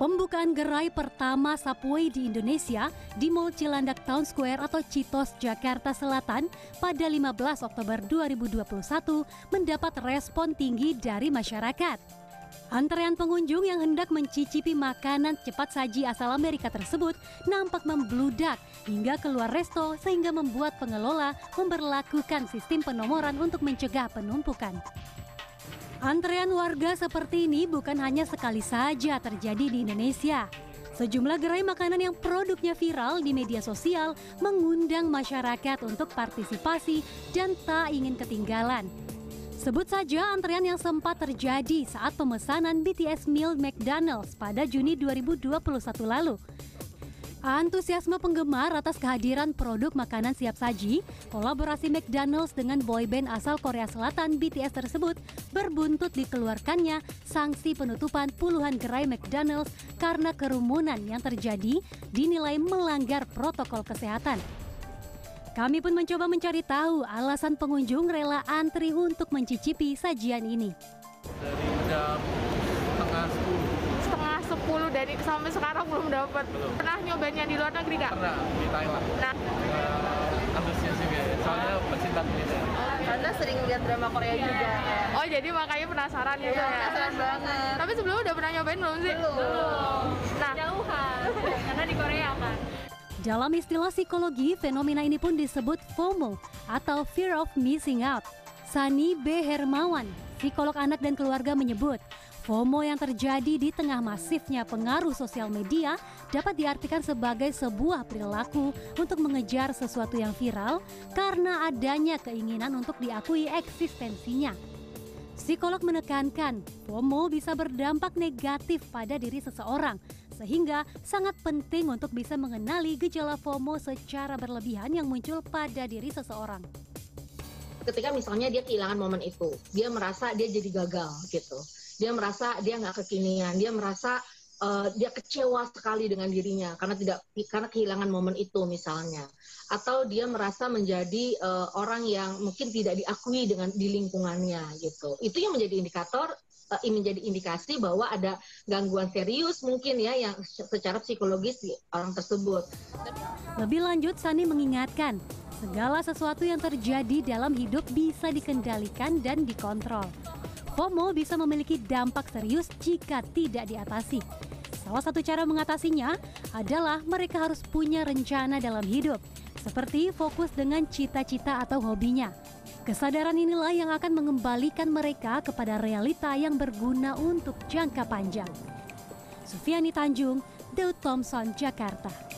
Pembukaan gerai pertama Subway di Indonesia di Mall Cilandak Town Square atau Citos, Jakarta Selatan pada 15 Oktober 2021 mendapat respon tinggi dari masyarakat. Antrean pengunjung yang hendak mencicipi makanan cepat saji asal Amerika tersebut nampak membludak hingga keluar resto sehingga membuat pengelola memberlakukan sistem penomoran untuk mencegah penumpukan. Antrean warga seperti ini bukan hanya sekali saja terjadi di Indonesia. Sejumlah gerai makanan yang produknya viral di media sosial mengundang masyarakat untuk partisipasi dan tak ingin ketinggalan. Sebut saja antrean yang sempat terjadi saat pemesanan BTS meal McDonald's pada Juni 2021 lalu. Antusiasme penggemar atas kehadiran produk makanan siap saji, kolaborasi McDonald's dengan boyband asal Korea Selatan BTS tersebut berbuntut dikeluarkannya sanksi penutupan puluhan gerai McDonald's karena kerumunan yang terjadi dinilai melanggar protokol kesehatan. Kami pun mencoba mencari tahu alasan pengunjung rela antri untuk mencicipi sajian ini. Dari jam dari sampai sekarang belum dapat. Pernah nyobainnya di luar negeri kak? pernah di Thailand. Nah, Uh, antusias juga, ya. soalnya pecinta kuliner. Karena sering lihat drama Korea juga. oh jadi makanya penasaran gitu Iya, ya? penasaran banget. Tapi sebelumnya udah pernah nyobain belum sih? Belum. Nah, Jauhan. Karena di Korea kan. Dalam istilah psikologi, fenomena ini pun disebut FOMO atau Fear of Missing Out. Sani B. Hermawan, psikolog anak dan keluarga menyebut, FOMO yang terjadi di tengah masifnya pengaruh sosial media dapat diartikan sebagai sebuah perilaku untuk mengejar sesuatu yang viral karena adanya keinginan untuk diakui eksistensinya. Psikolog menekankan, FOMO bisa berdampak negatif pada diri seseorang, sehingga sangat penting untuk bisa mengenali gejala FOMO secara berlebihan yang muncul pada diri seseorang. Ketika misalnya dia kehilangan momen itu, dia merasa dia jadi gagal gitu, dia merasa dia nggak kekinian, dia merasa eh, dia kecewa sekali dengan dirinya karena tidak karena kehilangan momen itu misalnya, atau dia merasa menjadi eh, orang yang mungkin tidak diakui dengan di lingkungannya gitu, itu yang menjadi indikator ini menjadi indikasi bahwa ada gangguan serius mungkin ya yang secara psikologis di orang tersebut. Lebih lanjut, Sani mengingatkan, segala sesuatu yang terjadi dalam hidup bisa dikendalikan dan dikontrol. FOMO bisa memiliki dampak serius jika tidak diatasi. Salah satu cara mengatasinya adalah mereka harus punya rencana dalam hidup, seperti fokus dengan cita-cita atau hobinya. Kesadaran inilah yang akan mengembalikan mereka kepada realita yang berguna untuk jangka panjang. Sufiani Tanjung, Daud Thompson, Jakarta.